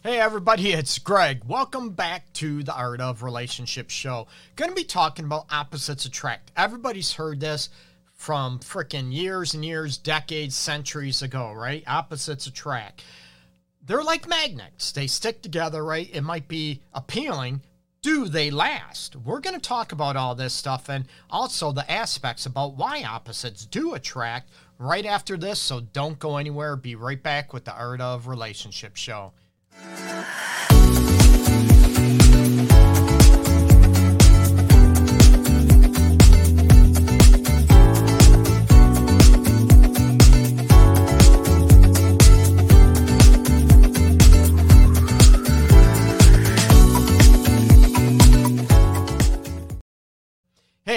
Hey everybody, it's Greg. Welcome back to the Art of Relationship show. Going to be talking about opposites attract. Everybody's heard this from freaking years and years, decades, centuries ago, right? Opposites attract. They're like magnets. They stick together, right? It might be appealing. Do they last? We're going to talk about all this stuff and also the aspects about why opposites do attract right after this. So don't go anywhere. Be right back with the Art of Relationship show. Hey,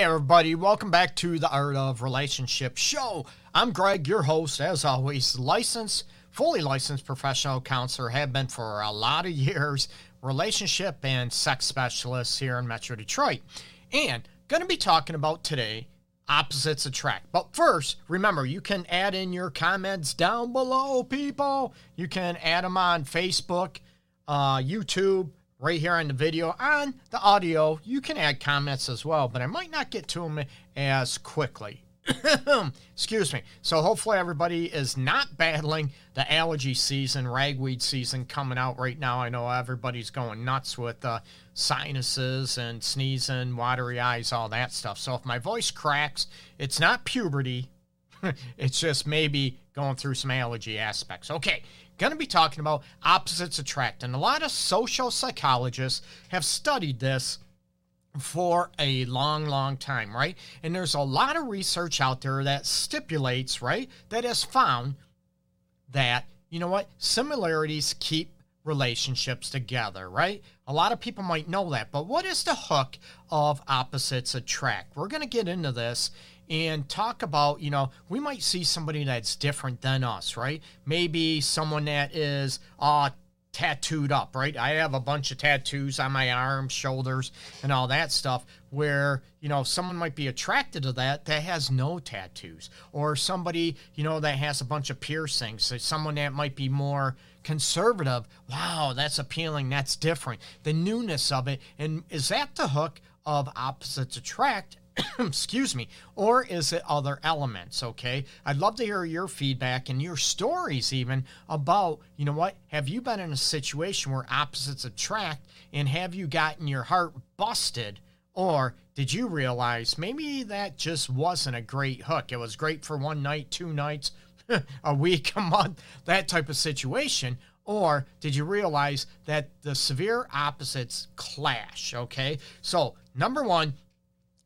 everybody, welcome back to the Art of Relationship show. I'm Greg, your host, as always, licensed, fully licensed professional counselor, have been for a lot of years, relationship and sex specialist here in Metro Detroit. And going to be talking about today opposites attract. But first, remember, you can add in your comments down below, people. You can add them on Facebook, uh, YouTube right here on the video. On the audio, you can add comments as well, but I might not get to them as quickly. Excuse me. So hopefully everybody is not battling the allergy season, ragweed season coming out right now. I know everybody's going nuts with uh, sinuses and sneezing, watery eyes, all that stuff. So if my voice cracks, it's not puberty. it's just maybe going through some allergy aspects. Okay, going to be talking about opposites attract. And a lot of social psychologists have studied this for a long, long time, right? And there's a lot of research out there that stipulates, right, that has found that, you know what, similarities keep relationships together, right? A lot of people might know that, but what is the hook of opposites attract? We're going to get into this and talk about, you know, we might see somebody that's different than us, right? Maybe someone that is uh, tattooed up, right? I have a bunch of tattoos on my arms, shoulders, and all that stuff where, you know, someone might be attracted to that that has no tattoos. Or somebody, you know, that has a bunch of piercings. So someone that might be more conservative. Wow, that's appealing. That's different. The newness of it. And is that the hook of opposites attract? excuse me, or is it other elements? Okay, I'd love to hear your feedback and your stories, even about you know what have you been in a situation where opposites attract, and have you gotten your heart busted, or did you realize maybe that just wasn't a great hook? It was great for one night, two nights, a week, a month, that type of situation. Or did you realize that the severe opposites clash? Okay, so number one,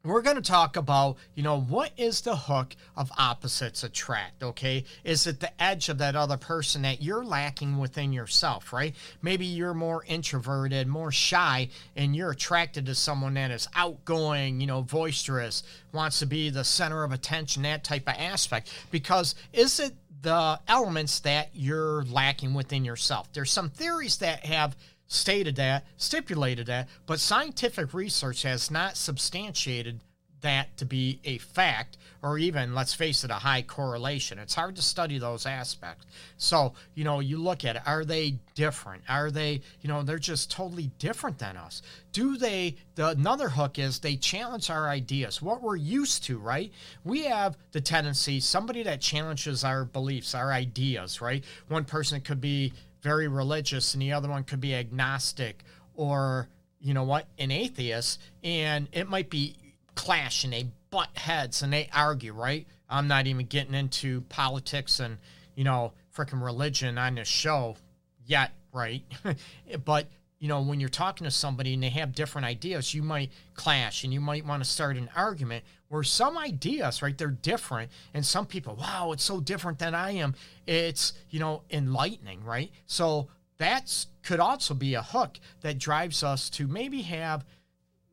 we're going to talk about, you know, what is the hook of opposites attract, okay? Is it the edge of that other person that you're lacking within yourself, right? Maybe you're more introverted, more shy, and you're attracted to someone that is outgoing, you know, boisterous, wants to be the center of attention, that type of aspect. Because is it the elements that you're lacking within yourself? There's some theories that have stated that, stipulated that, but scientific research has not substantiated that to be a fact or even let's face it a high correlation. It's hard to study those aspects. So you know you look at it are they different? Are they you know they're just totally different than us. Do they the another hook is they challenge our ideas what we're used to right? We have the tendency somebody that challenges our beliefs our ideas right? One person could be very religious and the other one could be agnostic or you know what an atheist and it might be clash and they butt heads and they argue right? I'm not even getting into politics and you know freaking religion on this show yet right? But you know when you're talking to somebody and they have different ideas you might clash and you might want to start an argument where some ideas right they're different and some people wow it's so different than i am. It's you know enlightening right? So that could also be a hook that drives us to maybe have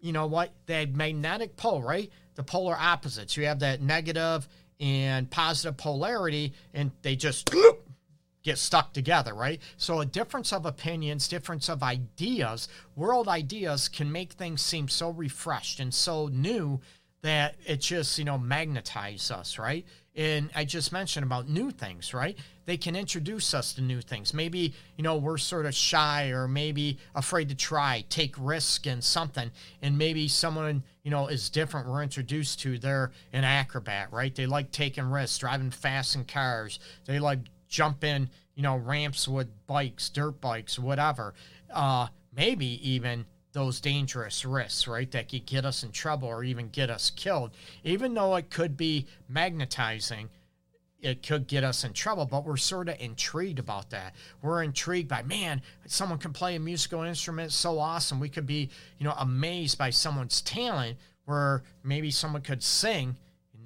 you know what that magnetic pole right? The polar opposites. You have that negative and positive polarity and they just get stuck together, right? So a difference of opinions, difference of ideas, world ideas can make things seem so refreshed and so new that it just, you know, magnetizes us, right? And I just mentioned about new things, right? They can introduce us to new things. Maybe, you know, we're sort of shy or maybe afraid to try, take risk in something. And maybe someone, you know, is different we're introduced to. They're an acrobat, right? They like taking risks, driving fast in cars. They like jumping, you know, ramps with bikes, dirt bikes, whatever. Uh, maybe even those dangerous risks, right? That could get us in trouble or even get us killed. Even though it could be magnetizing, it could get us in trouble, but we're sort of intrigued about that. We're intrigued by, man, someone can play a musical instrument so awesome. We could be, you know, amazed by someone's talent where maybe someone could sing.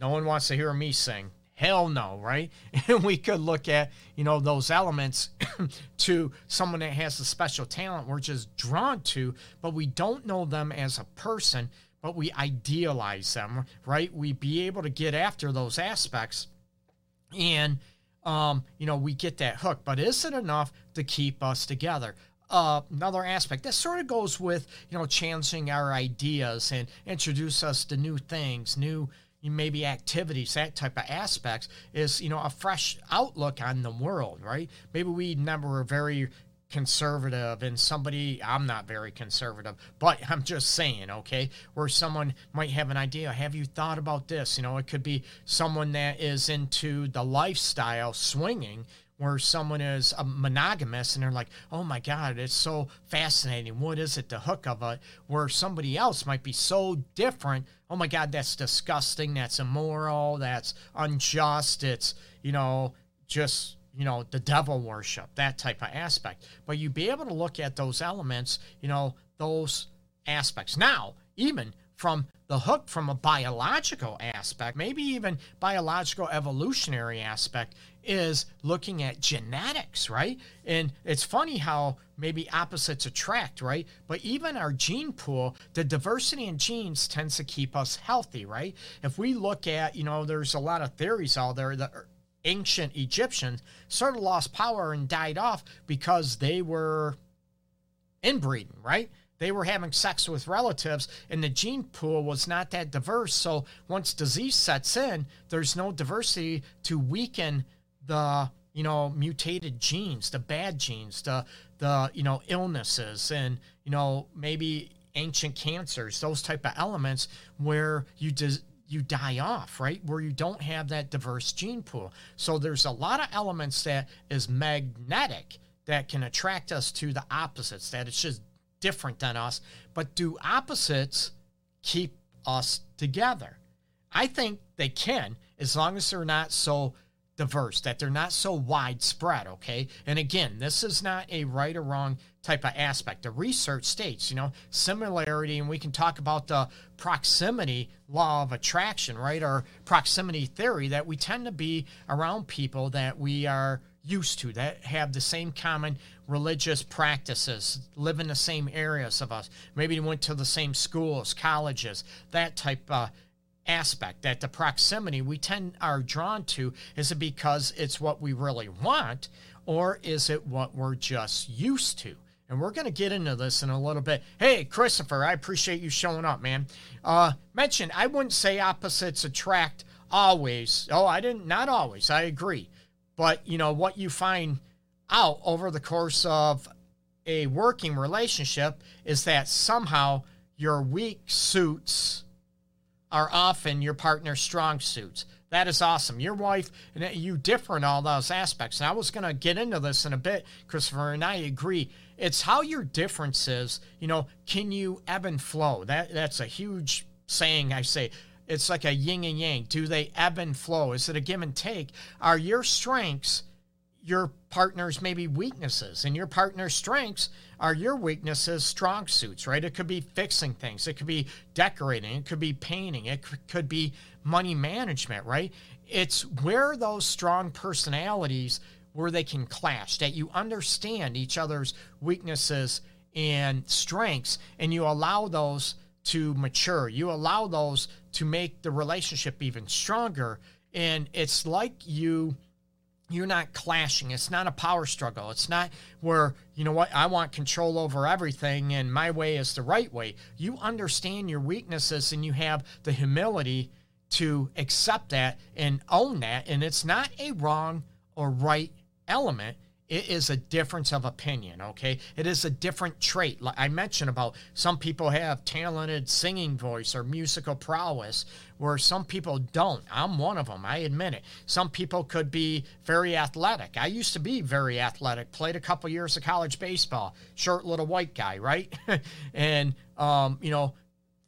No one wants to hear me sing. Hell no, right? And we could look at, you know, those elements to someone that has a special talent we're just drawn to, but we don't know them as a person, but we idealize them, right? We be able to get after those aspects and um, you know, we get that hook, but is it enough to keep us together? Uh, another aspect that sort of goes with you know challenging our ideas and introduce us to new things, new maybe activities, that type of aspects, is, you know, a fresh outlook on the world, right? Maybe we never were very conservative and somebody I'm not very conservative, but I'm just saying, okay, where someone might have an idea, have you thought about this? You know, it could be someone that is into the lifestyle swinging where someone is a monogamous and they're like, oh my God, it's so fascinating. What is it, the hook of it? Where somebody else might be so different. Oh my God, that's disgusting. That's immoral. That's unjust. It's, you know, just, you know, the devil worship, that type of aspect. But you be able to look at those elements, you know, those aspects. Now, even from the hook from a biological aspect, maybe even biological evolutionary aspect, is looking at genetics, right? And it's funny how maybe opposites attract, right? But even our gene pool, the diversity in genes tends to keep us healthy, right? If we look at, you know, there's a lot of theories out there that ancient Egyptians sort of lost power and died off because they were inbreeding, right? They were having sex with relatives, and the gene pool was not that diverse. So once disease sets in, there's no diversity to weaken the you know mutated genes, the bad genes, the the you know illnesses, and you know maybe ancient cancers, those type of elements where you just you die off, right? Where you don't have that diverse gene pool. So there's a lot of elements that is magnetic that can attract us to the opposites, that it's just different than us. But do opposites keep us together? I think they can, as long as they're not so diverse, that they're not so widespread, okay? And again, this is not a right or wrong type of aspect. The research states, you know, similarity, and we can talk about the proximity law of attraction, right? Or proximity theory that we tend to be around people that we are used to, that have the same common religious practices, live in the same areas of us, maybe went to the same schools, colleges, that type of aspect that the proximity we tend are drawn to is it because it's what we really want or is it what we're just used to? And we're going to get into this in a little bit. Hey christopher i appreciate you showing up man. Uh mentioned i wouldn't say opposites attract always. Oh i didn't not always i agree but you know what you find out over the course of a working relationship is that somehow your weak suits are often your partner's strong suits. That is awesome. Your wife and you differ in all those aspects. And I was going to get into this in a bit, Christopher, and I agree. It's how your differences, you know, can you ebb and flow? That that's a huge saying I say. It's like a yin and yang. Do they ebb and flow? Is it a give and take? Are your strengths your partner's maybe weaknesses and your partner's strengths are your weaknesses strong suits right it could be fixing things it could be decorating it could be painting it could be money management right it's where those strong personalities where they can clash that you understand each other's weaknesses and strengths and you allow those to mature you allow those to make the relationship even stronger and it's like you you're not clashing. It's not a power struggle. It's not where, you know what, I want control over everything and my way is the right way. You understand your weaknesses and you have the humility to accept that and own that. And it's not a wrong or right element. It is a difference of opinion, okay? It is a different trait. Like I mentioned about some people have talented singing voice or musical prowess, where some people don't. I'm one of them, I admit it. Some people could be very athletic. I used to be very athletic, played a couple years of college baseball, short little white guy, right? and, um, you know,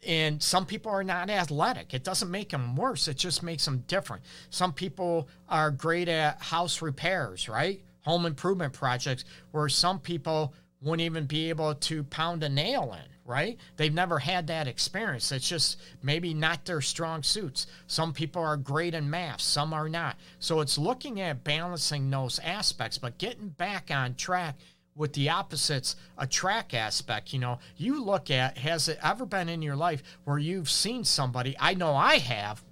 and some people are not athletic. It doesn't make them worse, it just makes them different. Some people are great at house repairs, right? Home improvement projects where some people wouldn't even be able to pound a nail in, right? They've never had that experience. It's just maybe not their strong suits. Some people are great in math, some are not. So it's looking at balancing those aspects, but getting back on track with the opposites attract aspect. You know, you look at has it ever been in your life where you've seen somebody, I know I have,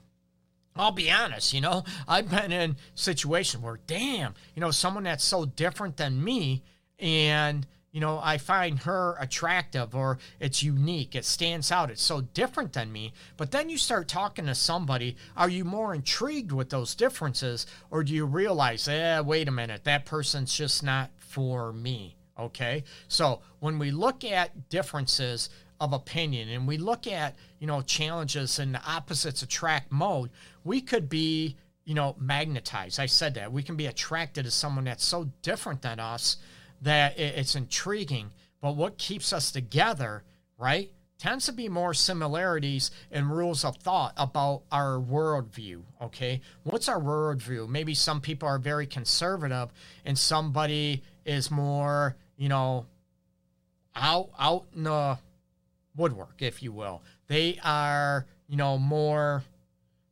I'll be honest, you know, I've been in situations where, damn, you know, someone that's so different than me, and you know, I find her attractive or it's unique, it stands out, it's so different than me. But then you start talking to somebody, are you more intrigued with those differences, or do you realize, eh, wait a minute, that person's just not for me? Okay, so when we look at differences, of opinion and we look at you know challenges and opposites attract mode we could be you know magnetized i said that we can be attracted to someone that's so different than us that it's intriguing but what keeps us together right tends to be more similarities and rules of thought about our worldview. Okay, what's our worldview? Maybe some people are very conservative, and somebody is more, you know, out out in the woodwork, if you will. They are, you know, more,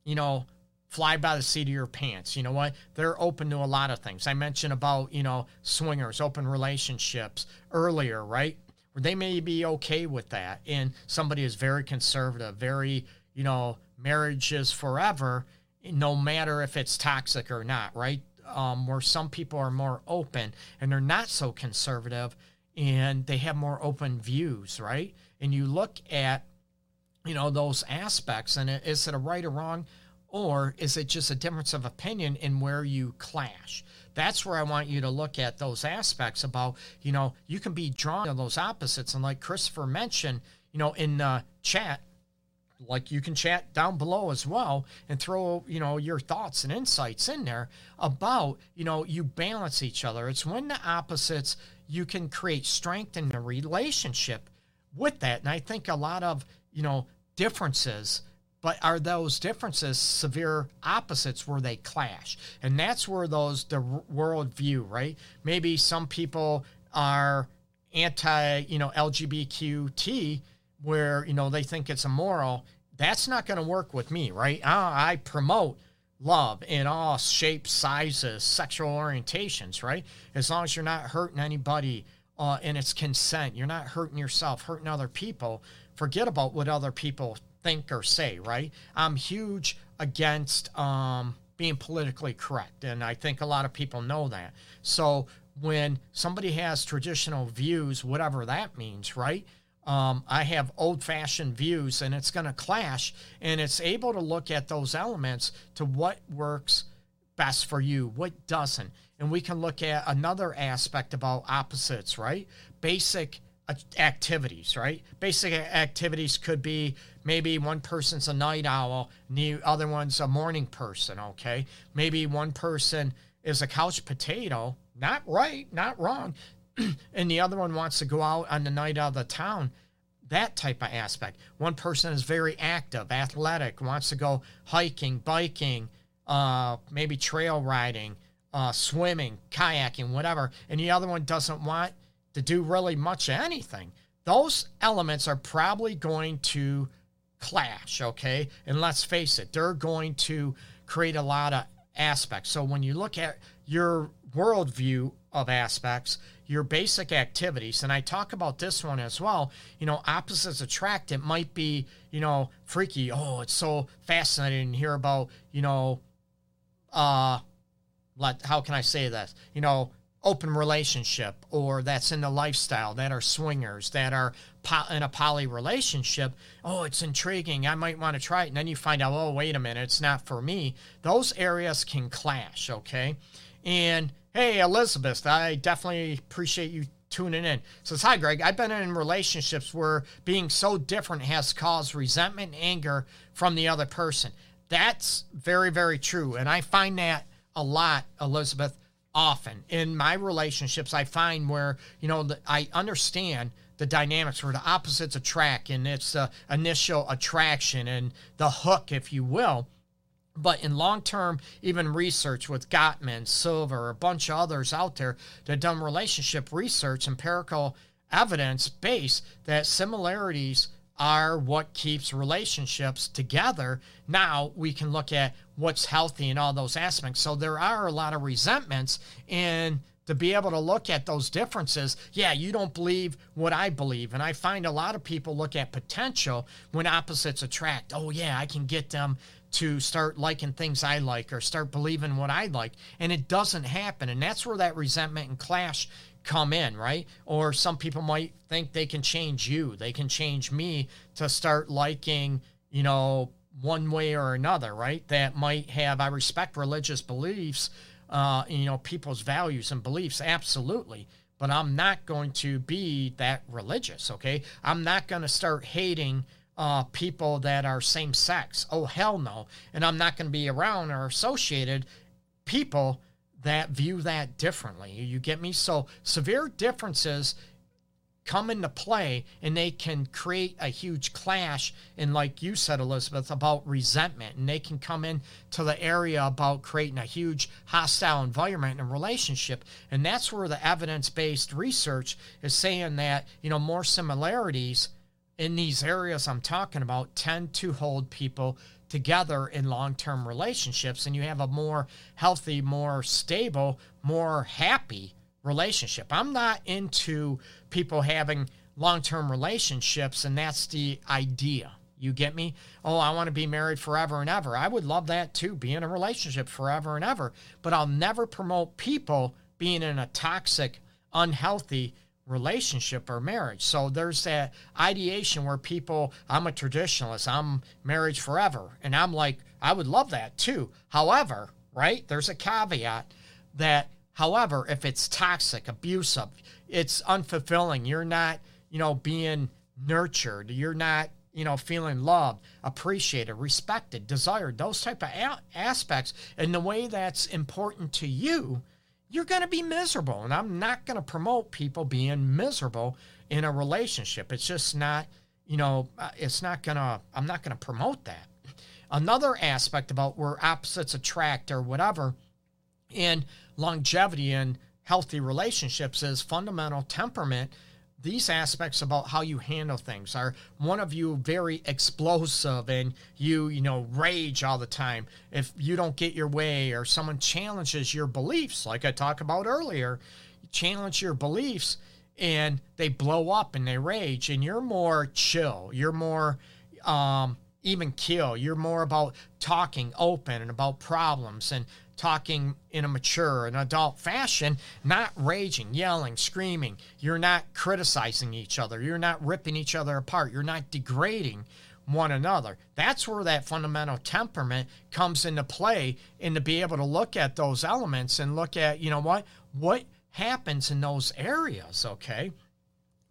you know, fly by the seat of your pants. You know what? They're open to a lot of things. I mentioned about, you know, swingers, open relationships earlier, right? Where they may be okay with that. And somebody is very conservative, very, you know, marriage is forever, no matter if it's toxic or not, right? Um, where some people are more open and they're not so conservative and they have more open views, right? and you look at you know those aspects and is it a right or wrong or is it just a difference of opinion in where you clash that's where i want you to look at those aspects about you know you can be drawn to those opposites and like christopher mentioned you know in uh, chat like you can chat down below as well and throw you know your thoughts and insights in there about you know you balance each other it's when the opposites you can create strength in the relationship with that. And I think a lot of, you know, differences, but are those differences severe opposites where they clash? And that's where those, the world view, right? Maybe some people are anti, you know, LGBTQT, where, you know, they think it's immoral. That's not going to work with me, right? I, I promote love in all shapes, sizes, sexual orientations, right? As long as you're not hurting anybody uh, and it's consent. You're not hurting yourself, hurting other people. Forget about what other people think or say, right? I'm huge against um, being politically correct, and I think a lot of people know that. So when somebody has traditional views, whatever that means, right? Um, I have old fashioned views and it's going to clash, and it's able to look at those elements to what works best for you, what doesn't and we can look at another aspect about opposites, right? Basic activities, right? Basic activities could be maybe one person's a night owl the other one's a morning person, okay? Maybe one person is a couch potato, not right, not wrong, and the other one wants to go out on the night out of the town. That type of aspect. One person is very active, athletic, wants to go hiking, biking, uh, maybe trail riding, uh, swimming, kayaking, whatever, and the other one doesn't want to do really much anything, those elements are probably going to clash, okay? And let's face it, they're going to create a lot of aspects. So when you look at your worldview of aspects, your basic activities, and I talk about this one as well, you know, opposites attract. It might be, you know, freaky. Oh, it's so fascinating to hear about, you know, uh, like how can I say this? You know, open relationship or that's in the lifestyle that are swingers that are po- in a poly relationship. Oh it's intriguing. I might want to try it. And then you find out oh wait a minute it's not for me. Those areas can clash okay? And hey elizabeth i definitely appreciate you tuning in. Says hi greg. I've been in relationships where being so different has caused resentment and anger from the other person. That's very very true and i find that a lot elizabeth often. In my relationships i find where you know i understand the dynamics where the opposites attract and it's the initial attraction and the hook if you will but in long term, even research with Gottman, Silver, a bunch of others out there that done relationship research, empirical evidence base that similarities are what keeps relationships together. Now we can look at what's healthy in all those aspects. So there are a lot of resentments and to be able to look at those differences, yeah, you don't believe what I believe. And I find a lot of people look at potential when opposites attract. Oh, yeah, I can get them to start liking things I like or start believing what I like. And it doesn't happen. And that's where that resentment and clash come in, right? Or some people might think they can change you, they can change me to start liking, you know, one way or another, right? That might have, I respect religious beliefs, uh, you know, people's values and beliefs, absolutely. But I'm not going to be that religious, okay? I'm not going to start hating uh, people that are same sex. Oh, hell no. And I'm not going to be around or associated people that view that differently. You get me? So severe differences come into play and they can create a huge clash and like you said elizabeth about resentment and they can come in to the area about creating a huge hostile environment and relationship and that's where the evidence-based research is saying that you know more similarities in these areas i'm talking about tend to hold people together in long-term relationships and you have a more healthy more stable more happy relationship. I'm not into people having long-term relationships and that's the idea. You get me? Oh i want to be married forever and ever. I would love that too be in a relationship forever and ever but i'll never promote people being in a toxic unhealthy relationship or marriage. So there's that ideation where people, I'm a traditionalist, I'm marriage forever. And I'm like, I would love that too. However, right, there's a caveat that, however, if it's toxic, abusive, it's unfulfilling, you're not, you know, being nurtured, you're not, you know, feeling loved, appreciated, respected, desired, those type of a- aspects, and the way that's important to you you're going to be miserable. And I'm not going to promote people being miserable in a relationship. It's just not, you know, uh, it's not going to, I'm not going to promote that. Another aspect about where opposites attract or whatever in longevity and healthy relationships is fundamental temperament these aspects about how you handle things are one of you very explosive and you you know rage all the time. If you don't get your way or someone challenges your beliefs like i talked about earlier challenge your beliefs and they blow up and they rage and you're more chill. You're more um, even kill. You're more about talking open and about problems and talking in a mature and adult fashion, not raging, yelling, screaming. You're not criticizing each other. You're not ripping each other apart. You're not degrading one another. That's where that fundamental temperament comes into play and to be able to look at those elements and look at, you know what, what happens in those areas, okay?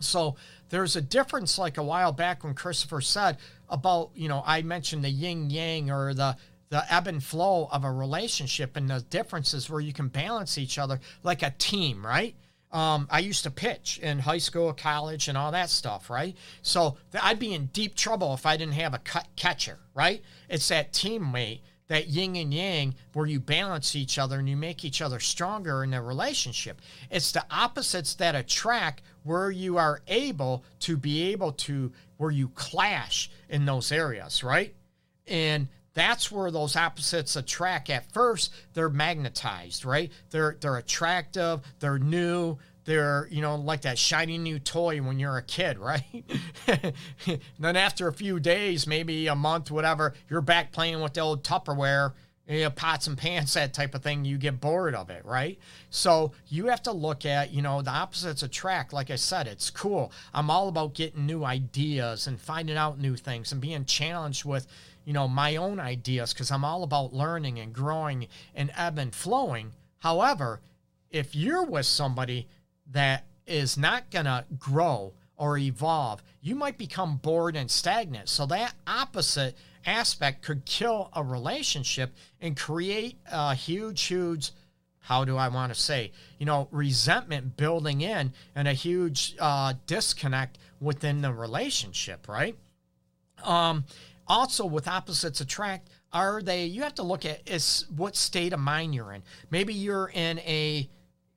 So there's a difference like a while back when Christopher said about, you know, I mentioned the yin yang or the the ebb and flow of a relationship and the differences where you can balance each other like a team, right? Um, I used to pitch in high school, college, and all that stuff, right? So I'd be in deep trouble if I didn't have a cut catcher, right? It's that teammate, that yin and yang, where you balance each other and you make each other stronger in a relationship. It's the opposites that attract where you are able to be able to, where you clash in those areas, right? And that's where those opposites attract. At first, they're magnetized, right? They're they're attractive, they're new, they're you know like that shiny new toy when you're a kid right then after a few days maybe a month whatever you're back playing with the old tupperware Eh, you know, pots and pans, that type of thing, you get bored of it, right? So you have to look at, you know, the opposites attract. Like I said, it's cool. I'm all about getting new ideas and finding out new things and being challenged with, you know, my own ideas because I'm all about learning and growing and ebb and flowing. However, if you're with somebody that is not going to grow or evolve, you might become bored and stagnant. So that opposite aspect could kill a relationship and create a huge, huge, how do I want to say, you know, resentment building in and a huge uh, disconnect within the relationship, right? Um, also, with opposites attract, are they, you have to look at is what state of mind you're in. Maybe you're in a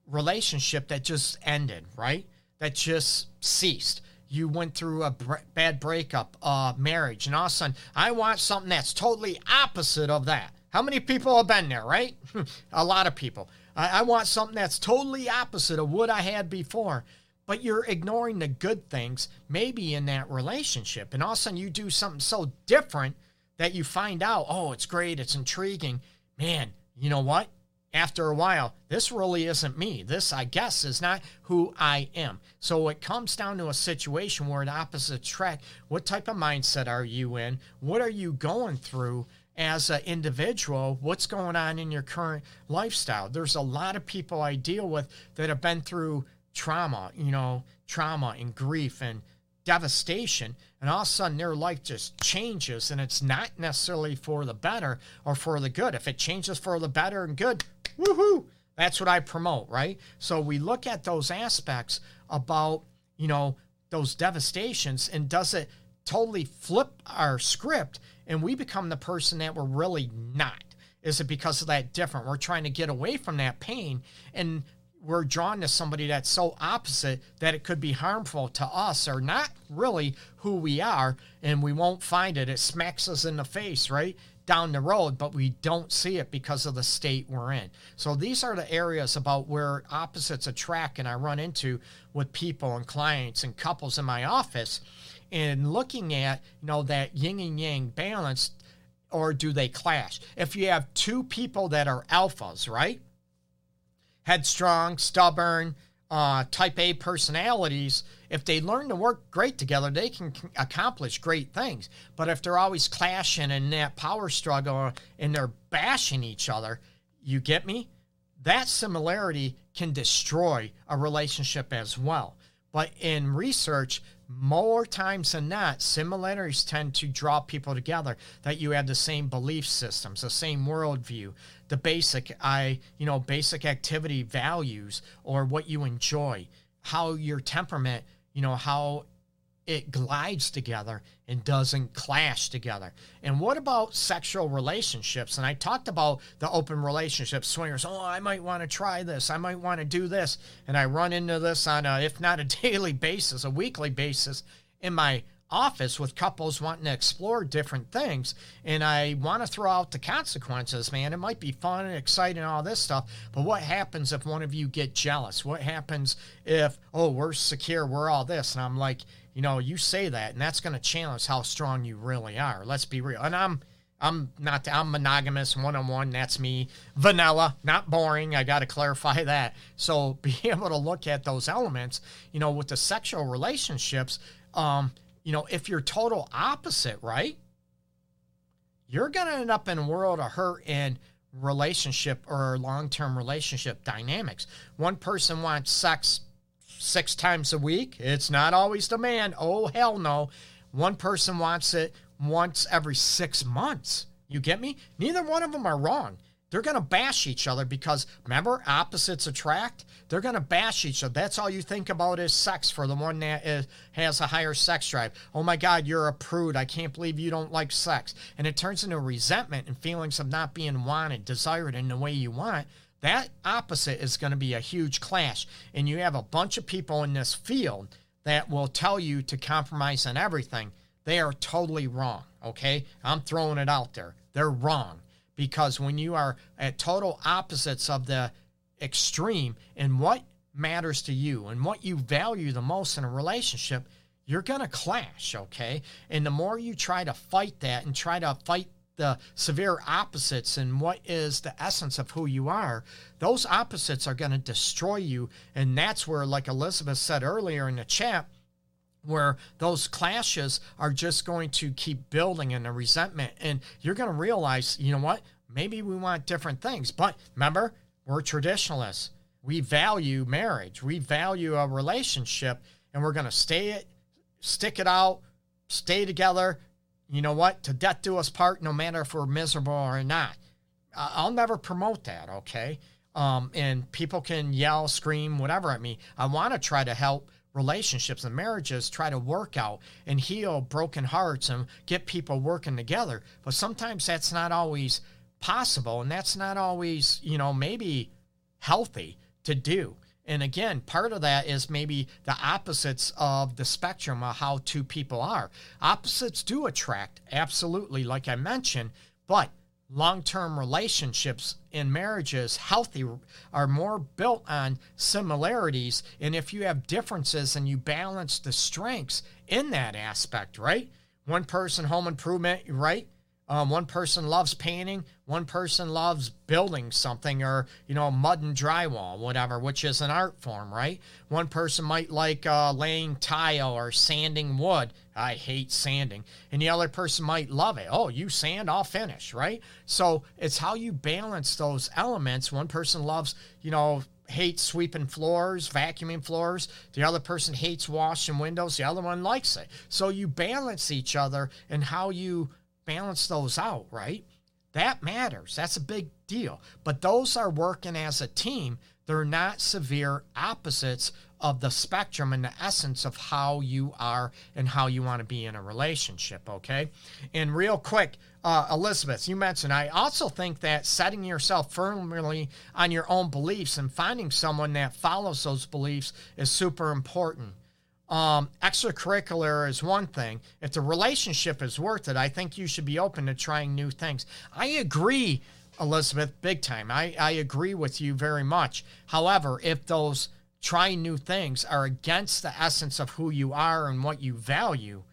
relationship that just ended, right? That just ceased you went through a bad breakup, uh, marriage, and all of a sudden, I want something that's totally opposite of that. How many people have been there, right? a lot of people. I-, I want something that's totally opposite of what I had before. But you're ignoring the good things, maybe in that relationship. And all of a sudden, you do something so different that you find out, oh, it's great, it's intriguing. Man, you know what? After a while, this really isn't me. This, I guess, is not who I am. So it comes down to a situation where an opposite track, what type of mindset are you in? What are you going through as an individual? What's going on in your current lifestyle? There's a lot of people I deal with that have been through trauma, you know, trauma and grief and devastation and all of a sudden their life just changes and it's not necessarily for the better or for the good. If it changes for the better and good woohoo! That's what i promote right? So we look at those aspects about you know those devastations and does it totally flip our script and we become the person that we're really not? Is it because of that different? We're trying to get away from that pain and we're drawn to somebody that's so opposite that it could be harmful to us or not really who we are and we won't find it. It smacks us in the face right down the road but we don't see it because of the state we're in. So these are the areas about where opposites attract and i run into with people and clients and couples in my office and looking at you know that yin and yang balance or do they clash? If you have two people that are alphas right headstrong, stubborn, uh, type A personalities, if they learn to work great together, they can accomplish great things. But if they're always clashing in that power struggle and they're bashing each other, you get me? That similarity can destroy a relationship as well. But in research, more times than not, similarities tend to draw people together. That you have the same belief systems, the same worldview, the basic I you know basic activity values or what you enjoy, how your temperament, you know how it glides together and doesn't clash together. And what about sexual relationships? And I talked about the open relationship swingers. Oh, I might want to try this. I might want to do this. And I run into this on a, if not a daily basis, a weekly basis in my office with couples wanting to explore different things. And I want to throw out the consequences, man. It might be fun and exciting, and all this stuff. But what happens if one of you get jealous? What happens if, oh, we're secure, we're all this? And I'm like, you know, you say that, and that's going to challenge how strong you really are. Let's be real. And I'm, I'm not, I'm monogamous, one on one. That's me. Vanilla, not boring. I got to clarify that. So be able to look at those elements, you know, with the sexual relationships, um, you know, if you're total opposite, right? You're going to end up in a world of hurt and relationship or long term relationship dynamics. One person wants sex six times a week. It's not always the man. Oh, hell no. One person wants it once every six months. You get me? Neither one of them are wrong. They're going to bash each other because remember, opposites attract. They're going to bash each other. That's all you think about is sex for the one that is, has a higher sex drive. Oh my God, you're a prude. I can't believe you don't like sex. And it turns into resentment and feelings of not being wanted, desired in the way you want that opposite is going to be a huge clash. And you have a bunch of people in this field that will tell you to compromise on everything. They are totally wrong. Okay. I'm throwing it out there. They're wrong because when you are at total opposites of the extreme in what matters to you and what you value the most in a relationship, you're going to clash. Okay. And the more you try to fight that and try to fight the severe opposites and what is the essence of who you are, those opposites are going to destroy you. And that's where, like Elizabeth said earlier in the chat, where those clashes are just going to keep building and the resentment. And you're going to realize, you know what? Maybe we want different things. But remember, we're traditionalists. We value marriage, we value a relationship, and we're going to stay it, stick it out, stay together. You know what? To death do us part, no matter if we're miserable or not. I'll never promote that, okay? Um, and people can yell, scream, whatever at me. I want to try to help relationships and marriages try to work out and heal broken hearts and get people working together. But sometimes that's not always possible and that's not always, you know, maybe healthy to do. And again, part of that is maybe the opposites of the spectrum of how two people are. Opposites do attract, absolutely, like I mentioned, but long term relationships in marriages, healthy, are more built on similarities. And if you have differences and you balance the strengths in that aspect, right? One person, home improvement, right? Um, one person loves painting, one person loves building something or, you know, mud and drywall, whatever, which is an art form, right? One person might like uh, laying tile or sanding wood. I hate sanding. And the other person might love it. Oh, you sand, I'll finish, right? So it's how you balance those elements. One person loves, you know, hates sweeping floors, vacuuming floors. The other person hates washing windows. The other one likes it. So you balance each other and how you balance those out, right? That matters. That's a big deal. But those are working as a team. They're not severe opposites of the spectrum and the essence of how you are and how you want to be in a relationship, okay? And real quick, uh, Elizabeth, you mentioned, I also think that setting yourself firmly on your own beliefs and finding someone that follows those beliefs is super important. Um, extracurricular is one thing. If the relationship is worth it, I think you should be open to trying new things. I agree, Elizabeth, big time. I, I agree with you very much. However, if those trying new things are against the essence of who you are and what you value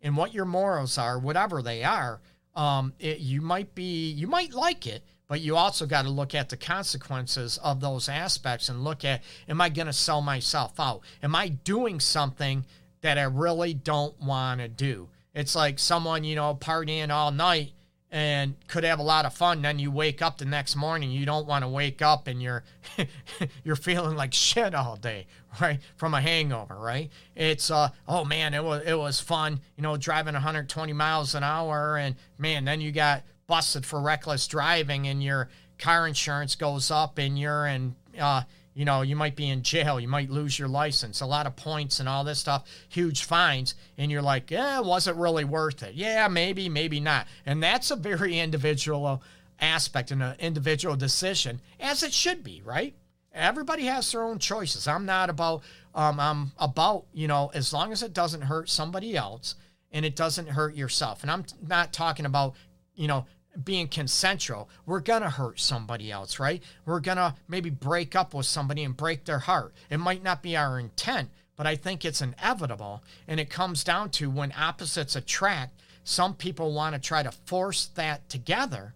and what your morals are, whatever they are, um, it, you might be, you might like it, but you also got to look at the consequences of those aspects and look at am I going to sell myself out? Am I doing something that I really don't want to do? It's like someone, you know, partying all night and could have a lot of fun then you wake up the next morning you don't want to wake up and you're you're feeling like shit all day right from a hangover right it's uh oh man it was it was fun you know driving 120 miles an hour and man then you got busted for reckless driving and your car insurance goes up and you're in, uh, you know, you might be in jail, you might lose your license, a lot of points and all this stuff, huge fines, and you're like, yeah, was it really worth it? Yeah, maybe, maybe not. And that's a very individual aspect and an individual decision, as it should be, right? Everybody has their own choices. I'm not about, um, I'm about, you know, as long as it doesn't hurt somebody else and it doesn't hurt yourself. And I'm not talking about, you know, being consensual, we're gonna hurt somebody else, right? We're gonna maybe break up with somebody and break their heart. It might not be our intent, but I think it's inevitable. And it comes down to when opposites attract, some people want to try to force that together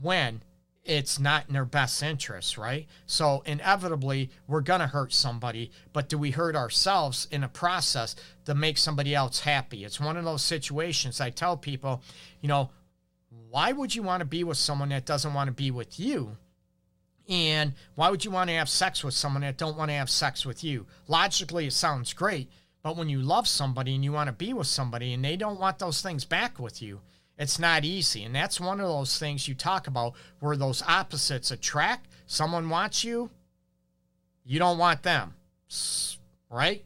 when it's not in their best interest, right? So inevitably, we're going to hurt somebody, but do we hurt ourselves in a process to make somebody else happy? It's one of those situations I tell people, you know, why would you want to be with someone that doesn't want to be with you? And why would you want to have sex with someone that don't want to have sex with you? Logically, it sounds great, but when you love somebody and you want to be with somebody and they don't want those things back with you, it's not easy. And that's one of those things you talk about where those opposites attract. Someone wants you, you don't want them, right?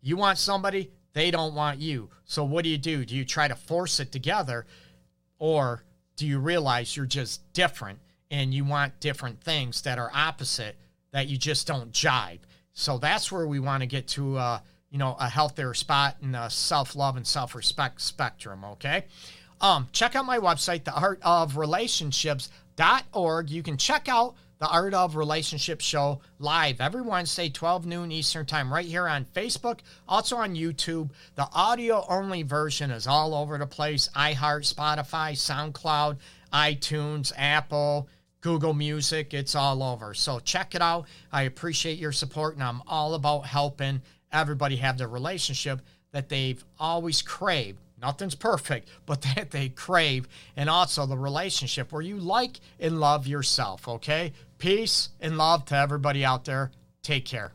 You want somebody, they don't want you. So what do you do? Do you try to force it together? Or do you realize you're just different and you want different things that are opposite that you just don't jibe? So that's where we want to get to, uh, you know, a healthier spot in the self love and self respect spectrum. Okay. Um, check out my website, theartofrelationships.org. You can check out the Art of Relationship show live every Wednesday, 12 noon Eastern Time, right here on Facebook, also on YouTube. The audio only version is all over the place iHeart, Spotify, SoundCloud, iTunes, Apple. Google Music, it's all over. So check it out. I appreciate your support, and I'm all about helping everybody have the relationship that they've always craved. Nothing's perfect, but that they crave, and also the relationship where you like and love yourself, okay? Peace and love to everybody out there. Take care.